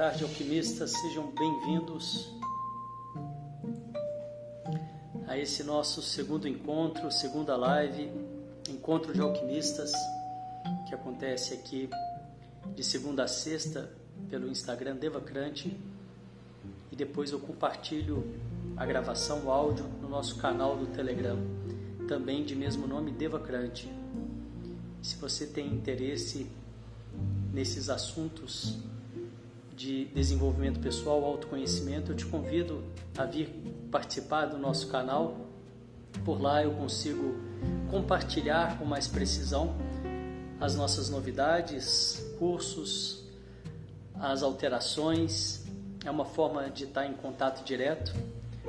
Tarde, alquimistas, sejam bem-vindos a esse nosso segundo encontro, segunda live, encontro de alquimistas, que acontece aqui de segunda a sexta pelo Instagram Devacrante e depois eu compartilho a gravação, o áudio no nosso canal do Telegram, também de mesmo nome Devacrante. Se você tem interesse nesses assuntos de desenvolvimento pessoal, autoconhecimento, eu te convido a vir participar do nosso canal. Por lá eu consigo compartilhar com mais precisão as nossas novidades, cursos, as alterações. É uma forma de estar em contato direto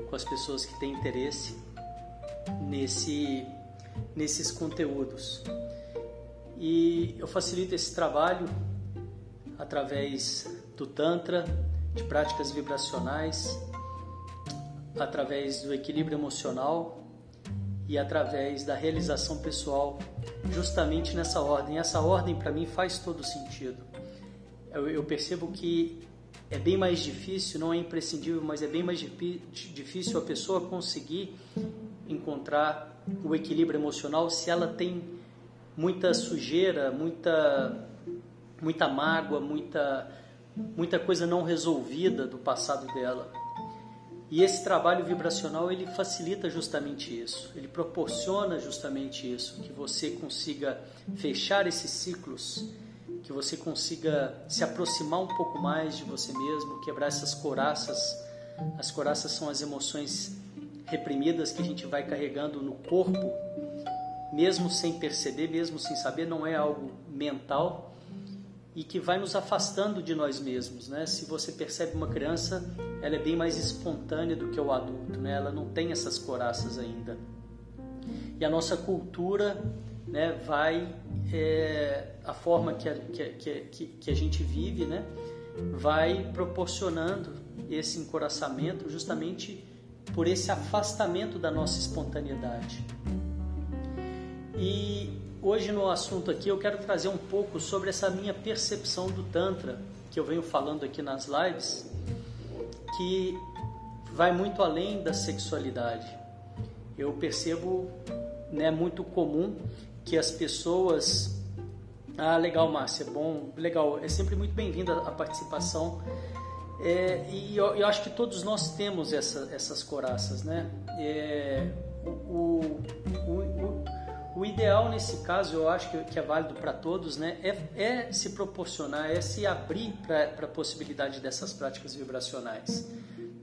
com as pessoas que têm interesse nesse, nesses conteúdos. E eu facilito esse trabalho através do Tantra, de práticas vibracionais, através do equilíbrio emocional e através da realização pessoal, justamente nessa ordem. Essa ordem para mim faz todo sentido. Eu, eu, percebo que é bem mais difícil, não é imprescindível, mas é bem mais difícil a pessoa conseguir encontrar o equilíbrio emocional se ela tem muita sujeira, muita muita mágoa, muita muita coisa não resolvida do passado dela. E esse trabalho vibracional ele facilita justamente isso, ele proporciona justamente isso, que você consiga fechar esses ciclos, que você consiga se aproximar um pouco mais de você mesmo, quebrar essas coraças. As coraças são as emoções reprimidas que a gente vai carregando no corpo, mesmo sem perceber, mesmo sem saber, não é algo mental, e que vai nos afastando de nós mesmos, né? Se você percebe uma criança, ela é bem mais espontânea do que o adulto, né? Ela não tem essas coraças ainda. E a nossa cultura, né, vai é, a forma que a, que, que, que a gente vive, né, vai proporcionando esse encoraçamento justamente por esse afastamento da nossa espontaneidade. E Hoje no assunto aqui eu quero trazer um pouco sobre essa minha percepção do Tantra, que eu venho falando aqui nas lives, que vai muito além da sexualidade. Eu percebo, né, muito comum que as pessoas ah, legal, Márcia, bom, legal, é sempre muito bem-vinda a participação. É, e eu, eu, acho que todos nós temos essa, essas coraças, né? É, o, o, o ideal nesse caso, eu acho que, é válido para todos, né, é, é, se proporcionar, é se abrir para a possibilidade dessas práticas vibracionais.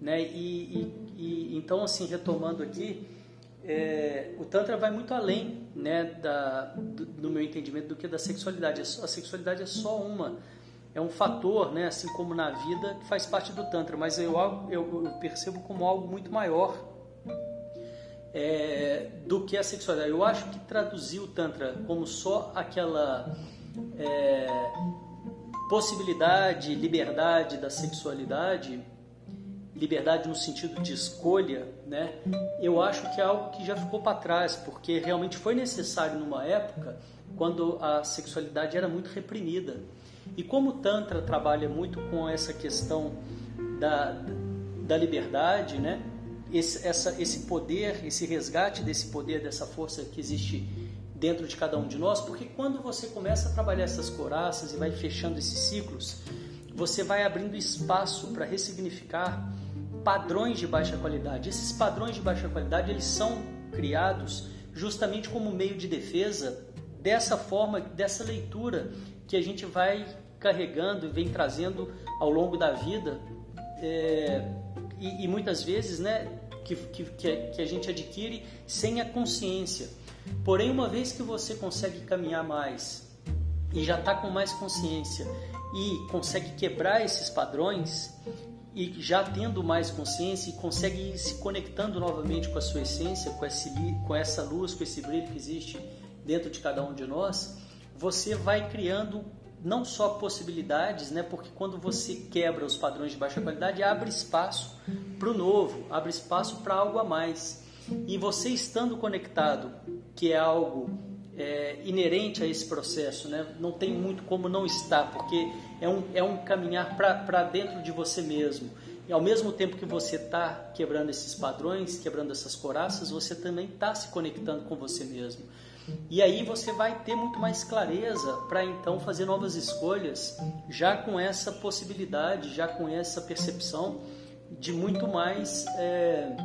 Né? E, e, e então, assim, retomando aqui, é, o Tantra vai muito além né, da, do, do, meu entendimento do que da sexualidade. A sexualidade é só uma, é um fator, né, assim como na vida, que faz parte do Tantra, mas eu, eu, eu percebo como algo muito maior é, que a sexualidade. Eu acho que traduzir o Tantra como só aquela é, possibilidade, liberdade da sexualidade, liberdade no sentido de escolha, né? Eu acho que é algo que já ficou para trás, porque realmente foi necessário numa época quando a sexualidade era muito reprimida. E como o Tantra trabalha muito com essa questão da, da liberdade, né? Esse, essa, esse poder, esse resgate desse poder, dessa força que existe dentro de cada um de nós, porque quando você começa a trabalhar essas coraças e vai fechando esses ciclos, você vai abrindo espaço para ressignificar padrões de baixa qualidade. Esses padrões de baixa qualidade eles são criados justamente como meio de defesa dessa forma, dessa leitura que a gente vai carregando e vem trazendo ao longo da vida. É, e, e muitas vezes né, que, que, que a gente adquire sem a consciência. Porém, uma vez que você consegue caminhar mais e já está com mais consciência e consegue quebrar esses padrões e já tendo mais consciência e consegue ir se conectando novamente com a sua essência, com, esse, com essa luz, com esse brilho que existe dentro de cada um de nós, você vai criando não só possibilidades, né? Porque quando você quebra os padrões de baixa qualidade, abre espaço para o novo, abre espaço para algo a mais. E você estando conectado, que é algo é, inerente a esse processo, né? não tem muito como não estar, porque é um, é um caminhar para dentro de você mesmo. E ao mesmo tempo que você está quebrando esses padrões, quebrando essas coraças, você também está se conectando com você mesmo. E aí você vai ter muito mais clareza para então fazer novas escolhas, já com essa possibilidade, já com essa percepção de muito mais. É,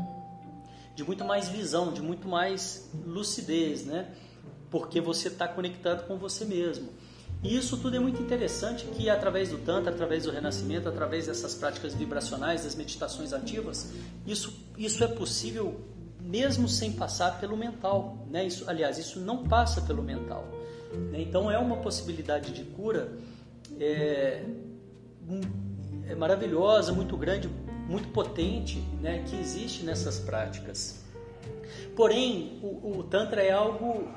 de muito mais visão, de muito mais lucidez, né? Porque você está conectado com você mesmo. E isso tudo é muito interessante que através do Tantra, através do renascimento, através dessas práticas vibracionais, das meditações ativas, isso, isso é possível mesmo sem passar pelo mental. Né? Isso, aliás, isso não passa pelo mental. Né? Então é uma possibilidade de cura é, é maravilhosa, muito grande, muito potente né? que existe nessas práticas. Porém, o, o Tantra é algo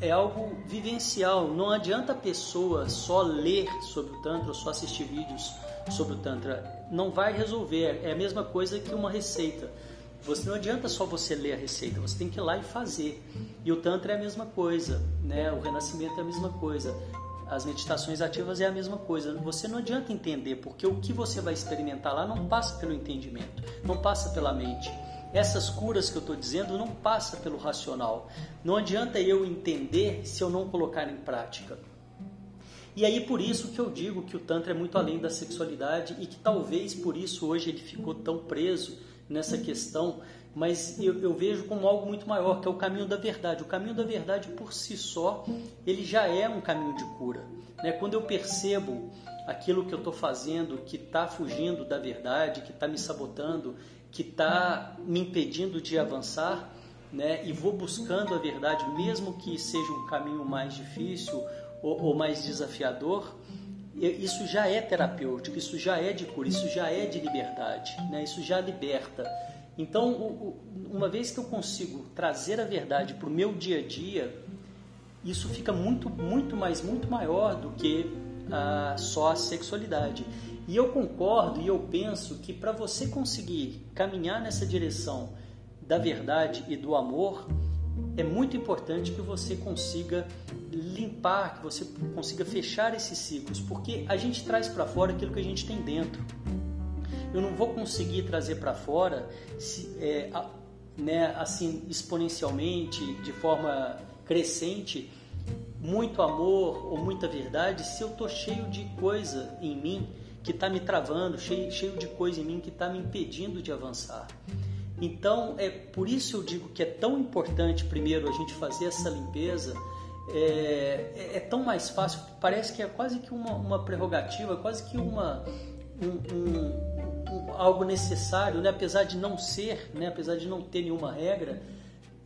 é algo vivencial. Não adianta a pessoa só ler sobre o Tantra só assistir vídeos sobre o Tantra. Não vai resolver. É a mesma coisa que uma receita. Você não adianta só você ler a receita, você tem que ir lá e fazer. E o Tantra é a mesma coisa, né? o Renascimento é a mesma coisa. As meditações ativas é a mesma coisa. Você não adianta entender, porque o que você vai experimentar lá não passa pelo entendimento, não passa pela mente. Essas curas que eu estou dizendo não passa pelo racional. Não adianta eu entender se eu não colocar em prática. E aí por isso que eu digo que o Tantra é muito além da sexualidade e que talvez por isso hoje ele ficou tão preso nessa questão, mas eu, eu, vejo como algo muito maior, que é o caminho da verdade. O caminho da verdade por si só, ele já é um caminho de cura. Né? Quando eu percebo aquilo que eu estou fazendo que está fugindo da verdade, que está me sabotando, que está me impedindo de avançar, né? e vou buscando a verdade, mesmo que seja um caminho mais difícil ou, ou mais desafiador, isso já é terapêutico, isso já é de cura, isso já é de liberdade, né? isso já liberta. Então, uma vez que eu consigo trazer a verdade para o meu dia a dia, isso fica muito, muito mais, muito maior do que só a sexualidade. E eu concordo e eu penso que para você conseguir caminhar nessa direção da verdade e do amor, é muito importante que você consiga limpar, que você consiga fechar esses ciclos, porque a gente traz para fora aquilo que a gente tem dentro. Eu não vou conseguir trazer para fora, se, é, né, assim exponencialmente, de forma crescente, muito amor ou muita verdade, se eu tô cheio de coisa em mim que está me travando, cheio, cheio de coisa em mim que está me impedindo de avançar. Então, é por isso eu digo que é tão importante, primeiro, a gente fazer essa limpeza. É, é, é tão mais fácil, parece que é quase que uma, uma prerrogativa, quase que uma, um, um, um, algo necessário, né? apesar de não ser, né? apesar de não ter nenhuma regra,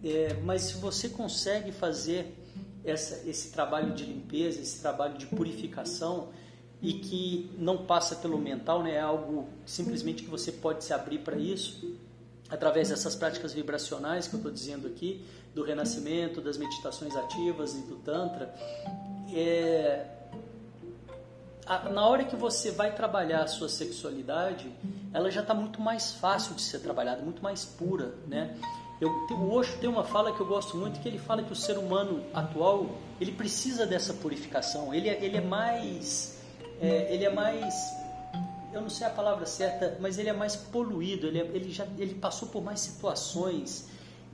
é, mas se você consegue fazer essa, esse trabalho de limpeza, esse trabalho de purificação, e que não passa pelo mental, né? é algo simplesmente que você pode se abrir para isso, através dessas práticas vibracionais que eu estou dizendo aqui, do renascimento, das meditações ativas e do Tantra, é, a, na hora que você vai trabalhar a sua sexualidade, ela já está muito mais fácil de ser trabalhada, muito mais pura, né? Eu, o Osho tem uma fala que eu gosto muito, que ele fala que o ser humano atual, ele precisa dessa purificação, ele, é, ele é mais... É, ele é mais eu não sei a palavra certa, mas ele é mais poluído, ele, é, ele já ele passou por mais situações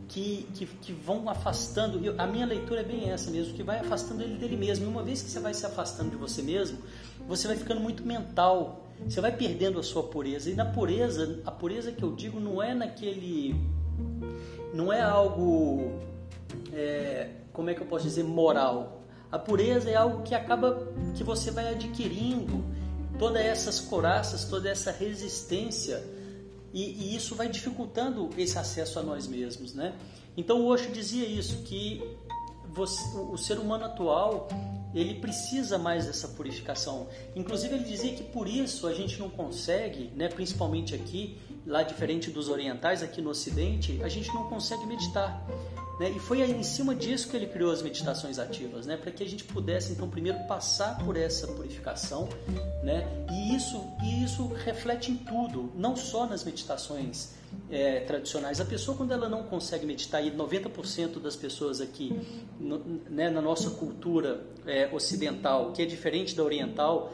que, que, que vão afastando. Eu, a minha leitura é bem essa mesmo, que vai afastando ele dele mesmo. E uma vez que você vai se afastando de você mesmo, você vai ficando muito mental. Você vai perdendo a sua pureza. E na pureza, a pureza que eu digo não é naquele. Não é algo. É, como é que eu posso dizer? Moral. A pureza é algo que acaba. que você vai adquirindo todas essas coraças, toda essa resistência e, e, isso vai dificultando esse acesso a nós mesmos, né? Então o Osho dizia isso que você, o ser humano atual ele precisa mais dessa purificação. Inclusive ele dizia que por isso a gente não consegue, né, principalmente aqui, lá diferente dos orientais, aqui no Ocidente, a gente não consegue meditar. Né? E foi em cima disso que ele criou as meditações ativas, né? para que a gente pudesse então primeiro passar por essa purificação, né? e isso e isso reflete em tudo, não só nas meditações é, tradicionais. A pessoa quando ela não consegue meditar e 90% das pessoas aqui no, né, na nossa cultura é, ocidental, que é diferente da oriental,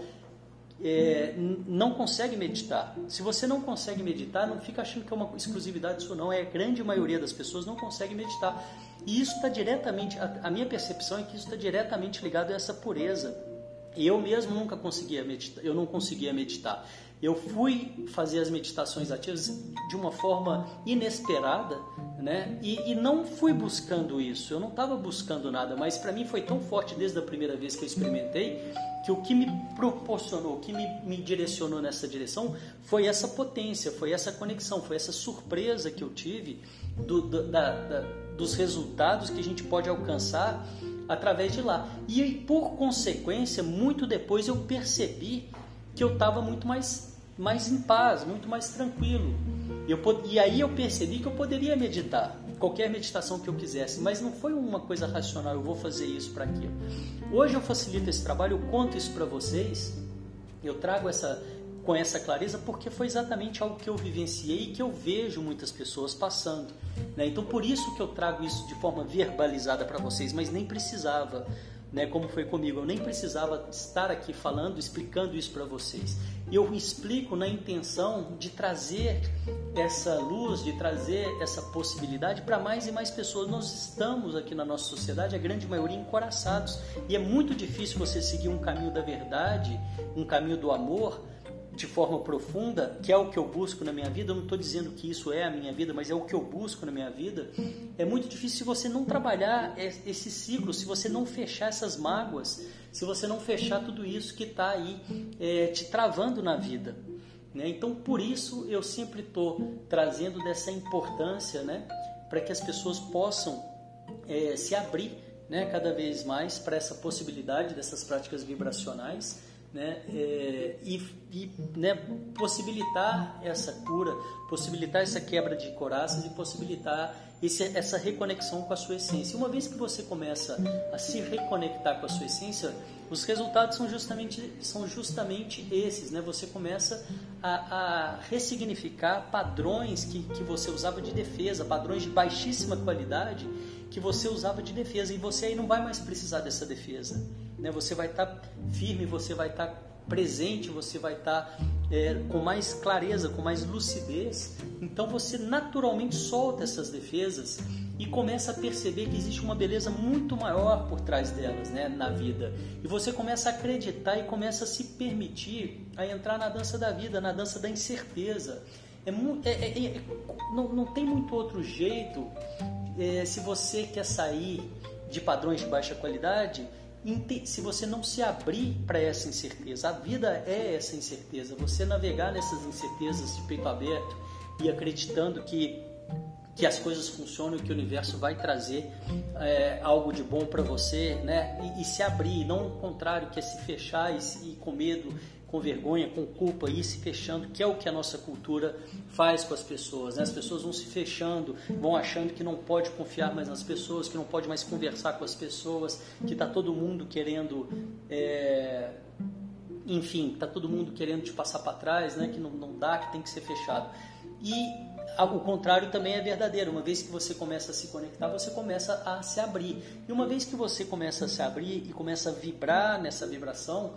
é, não consegue meditar. Se você não consegue meditar, não fica achando que é uma exclusividade sua, não. É a grande maioria das pessoas não consegue meditar. E isso está diretamente, a, a, minha percepção é que isso está diretamente ligado a essa pureza. Eu mesmo nunca conseguia meditar, eu não conseguia meditar. Eu fui fazer as meditações ativas de uma forma inesperada, né? E, e não fui buscando isso. Eu não estava buscando nada, mas para mim foi tão forte desde a primeira vez que eu experimentei que o que me proporcionou, o que me, me direcionou nessa direção foi essa potência, foi essa conexão, foi essa surpresa que eu tive do, do, da, da, dos resultados que a gente pode alcançar através de lá. E por consequência, muito depois eu percebi que eu estava muito mais, mais em paz, muito mais tranquilo. Eu, e aí eu percebi que eu poderia meditar qualquer meditação que eu quisesse, mas não foi uma coisa racional, eu vou fazer isso para aquilo. Hoje eu facilito esse trabalho, eu conto isso para vocês, eu trago essa com essa clareza porque foi exatamente algo que eu vivenciei e que eu vejo muitas pessoas passando. Né? Então por isso que eu trago isso de forma verbalizada para vocês, mas nem precisava né, como foi comigo. Eu nem precisava estar aqui falando, explicando isso para vocês. Eu explico na intenção de trazer essa luz, de trazer essa possibilidade para mais e mais pessoas. Nós estamos aqui na nossa sociedade, a grande maioria, encoraçados. E é muito difícil você seguir um caminho da verdade, um caminho do amor, de forma profunda, que é o que eu busco na minha vida, eu não estou dizendo que isso é a minha vida, mas é o que eu busco na minha vida, é muito difícil se você não trabalhar esse ciclo, se você não fechar essas mágoas, se você não fechar tudo isso que está aí é, te travando na vida. Né? Então, por isso, eu sempre estou trazendo dessa importância né, para que as pessoas possam é, se abrir né, cada vez mais para essa possibilidade dessas práticas vibracionais né, é, e, e né, possibilitar essa cura, possibilitar essa quebra de coraças e possibilitar esse, essa reconexão com a sua essência. Uma vez que você começa a se reconectar com a sua essência, os resultados são justamente, são justamente esses. Né? Você começa a, a ressignificar padrões que, que você usava de defesa, padrões de baixíssima qualidade que você usava de defesa, e você aí não vai mais precisar dessa defesa né? Você vai estar tá firme, você vai estar tá presente, você vai estar tá, é, com mais clareza, com mais lucidez. Então você naturalmente solta essas defesas e começa a perceber que existe uma beleza muito maior por trás delas, né, na vida. E você começa a acreditar e começa a se permitir a entrar na dança da vida, na dança da incerteza. É, é, é, é, não, não tem muito outro jeito é, se você quer sair de padrões de baixa qualidade se você não se abrir para essa incerteza. A vida é essa incerteza. Você navegar nessas incertezas de peito aberto e acreditando que que as coisas funcionam que o universo vai trazer é, algo de bom para você, né? E, e, se abrir, não o contrário, que é se fechar e, e com medo com vergonha, com culpa, ir se fechando, que é o que a nossa cultura faz com as pessoas. Né? As pessoas vão se fechando, vão achando que não pode confiar mais nas pessoas, que não pode mais conversar com as pessoas, que está todo mundo querendo. É... Enfim, está todo mundo querendo te passar para trás, né? que não, não dá, que tem que ser fechado. E o contrário também é verdadeiro. Uma vez que você começa a se conectar, você começa a se abrir. E uma vez que você começa a se abrir e começa a vibrar nessa vibração,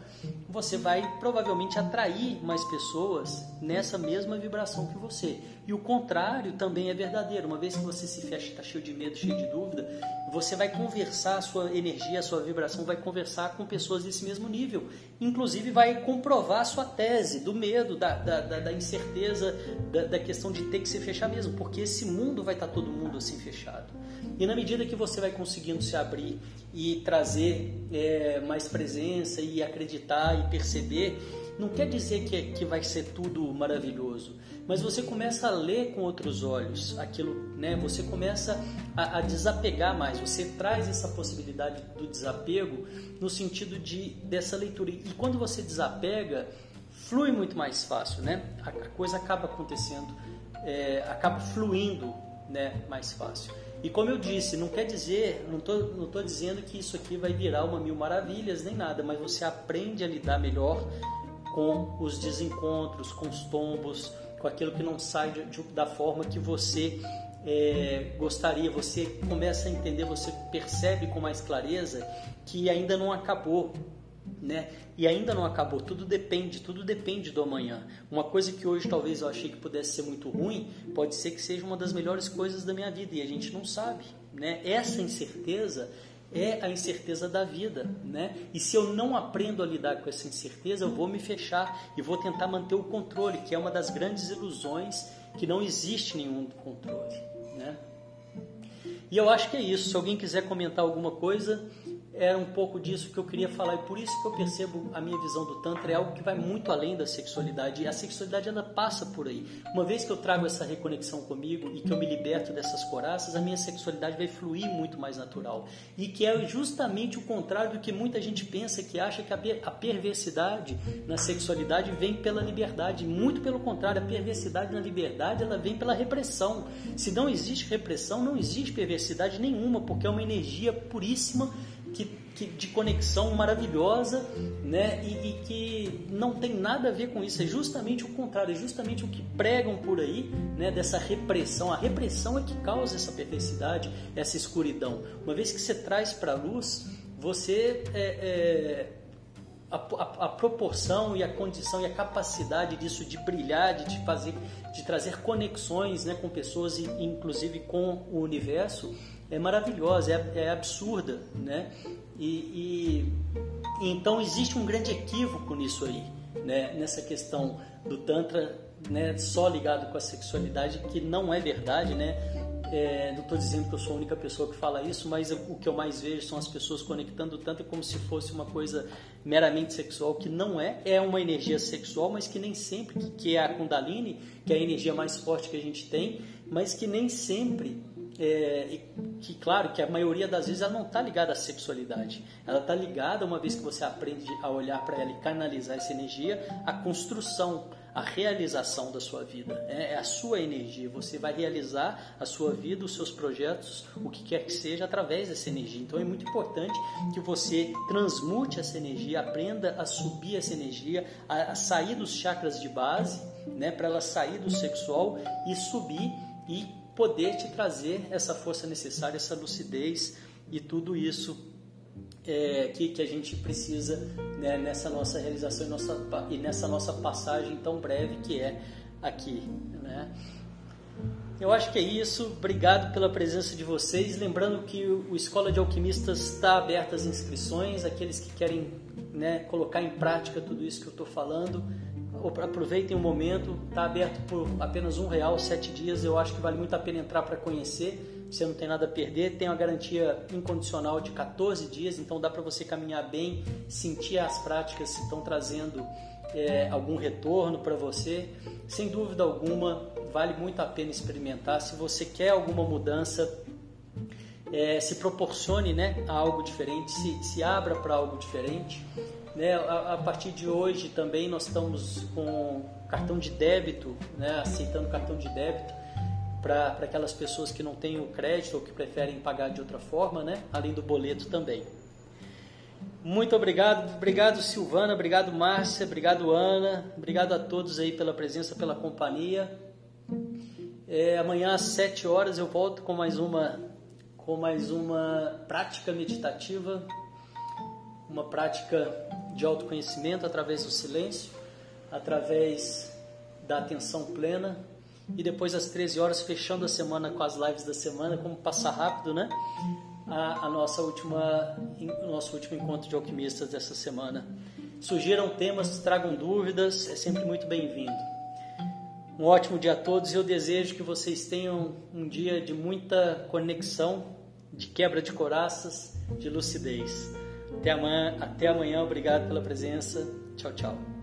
você vai provavelmente atrair mais pessoas nessa mesma vibração que você. E o contrário também é verdadeiro. Uma vez que você se fecha, está cheio de medo, cheio de dúvida, você vai conversar, a sua energia, a sua vibração vai conversar com pessoas desse mesmo nível. Inclusive vai comprovar a sua tese do medo, da, da, da, incerteza, da, da, questão de ter que se fechar mesmo, porque esse mundo vai estar todo mundo assim fechado. E na medida que você vai conseguindo se abrir e trazer é, mais presença e acreditar e perceber, não quer dizer que, que vai ser tudo maravilhoso mas você começa a ler com outros olhos aquilo, né? Você começa a, a, desapegar mais. Você traz essa possibilidade do desapego no sentido de dessa leitura. E quando você desapega, flui muito mais fácil, né? A, a coisa acaba acontecendo, é, acaba fluindo, né? Mais fácil. E como eu disse, não quer dizer, não estou não tô dizendo que isso aqui vai virar uma mil maravilhas nem nada, mas você aprende a lidar melhor com os desencontros, com os tombos, com aquilo que não sai de, de, da forma que você é, gostaria. Você começa a entender, você percebe com mais clareza que ainda não acabou né? E ainda não acabou, tudo depende, tudo depende do amanhã. Uma coisa que hoje talvez eu achei que pudesse ser muito ruim, pode ser que seja uma das melhores coisas da minha vida e a gente não sabe, né? Essa incerteza é a incerteza da vida, né? E se eu não aprendo a lidar com essa incerteza, eu vou me fechar e vou tentar manter o controle, que é uma das grandes ilusões que não existe nenhum controle, né? E eu acho que é isso. Se alguém quiser comentar alguma coisa, era um pouco disso que eu queria falar e por isso que eu percebo a minha visão do tantra é algo que vai muito além da sexualidade e a sexualidade ela passa por aí. Uma vez que eu trago essa reconexão comigo e que eu me liberto dessas coraças, a minha sexualidade vai fluir muito mais natural e que é justamente o contrário do que muita gente pensa que acha que a perversidade na sexualidade vem pela liberdade, muito pelo contrário, a perversidade na liberdade ela vem pela repressão. Se não existe repressão, não existe perversidade nenhuma, porque é uma energia puríssima que, que, de conexão maravilhosa, né? E, e, que não tem nada a ver com isso. É justamente o contrário, é justamente o que pregam por aí, né? Dessa repressão. A repressão é que causa essa perversidade, essa escuridão. Uma vez que você traz para a luz, você é, é a, a, a, proporção e a condição e a capacidade disso de brilhar, de, de fazer, de trazer conexões né, com pessoas e inclusive com o universo, é maravilhosa, é, é absurda, né? E, e, então existe um grande equívoco nisso aí, né? Nessa questão do tantra, né? Só ligado com a sexualidade, que não é verdade, né? É, não estou dizendo que eu sou a única pessoa que fala isso, mas o que eu mais vejo são as pessoas conectando tanto como se fosse uma coisa meramente sexual, que não é. É uma energia sexual, mas que nem sempre, que é a Kundalini, que é a energia mais forte que a gente tem, mas que nem sempre é, que claro que a maioria das vezes ela não está ligada à sexualidade, ela está ligada uma vez que você aprende a olhar para ela e canalizar essa energia, à construção, à realização da sua vida. É, é a sua energia, você vai realizar a sua vida, os seus projetos, o que quer que seja, através dessa energia. Então é muito importante que você transmute essa energia, aprenda a subir essa energia, a, a sair dos chakras de base, né, para ela sair do sexual e subir e poder te trazer essa força necessária, essa lucidez e tudo isso é, que, que a gente precisa né, nessa nossa realização e, nossa, e nessa nossa passagem tão breve que é aqui. Né? Eu acho que é isso. Obrigado pela presença de vocês. Lembrando que o Escola de Alquimistas está aberto às inscrições. Aqueles que querem né, colocar em prática tudo isso que eu estou falando, aproveitem o momento, está aberto por apenas um real, sete dias, eu acho que vale muito a pena entrar para conhecer, você não tem nada a perder, tem uma garantia incondicional de 14 dias, então dá para você caminhar bem, sentir as práticas se estão trazendo é, algum retorno para você, sem dúvida alguma, vale muito a pena experimentar, se você quer alguma mudança, é, se proporcione né, a algo diferente, se, se abra para algo diferente, né, a, a, partir de hoje também nós estamos com cartão de débito, né, aceitando cartão de débito para aquelas pessoas que não têm o crédito ou que preferem pagar de outra forma, né, além do boleto também. Muito obrigado, obrigado Silvana, obrigado Márcia, obrigado Ana, obrigado a todos aí pela presença, pela companhia. É, amanhã às 7 horas eu volto com mais uma com mais uma prática meditativa, uma prática de autoconhecimento através do silêncio, através da atenção plena e depois às 13 horas fechando a semana com as lives da semana, como passar rápido, né? A, a nossa última, o nosso último encontro de alquimistas dessa semana. Sugiram temas, tragam dúvidas, é sempre muito bem-vindo. Um ótimo dia a todos e eu desejo que vocês tenham um dia de muita conexão, de quebra de coraças, de lucidez. Até amanhã, até amanhã, obrigado pela presença. Tchau, tchau.